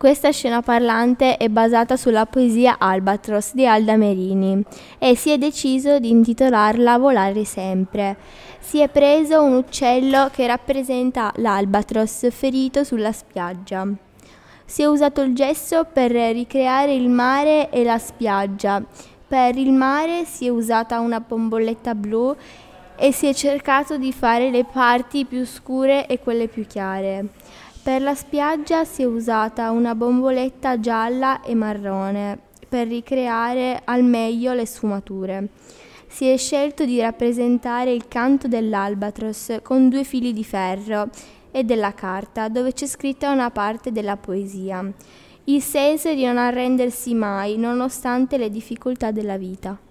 Questa scena parlante è basata sulla poesia Albatros di Alda Merini e si è deciso di intitolarla Volare sempre. Si è preso un uccello che rappresenta l'albatros ferito sulla spiaggia. Si è usato il gesso per ricreare il mare e la spiaggia. Per il mare si è usata una bomboletta blu e si è cercato di fare le parti più scure e quelle più chiare. Per la spiaggia si è usata una bomboletta gialla e marrone per ricreare al meglio le sfumature. Si è scelto di rappresentare il canto dell'albatros con due fili di ferro e della carta dove c'è scritta una parte della poesia. Il senso di non arrendersi mai nonostante le difficoltà della vita.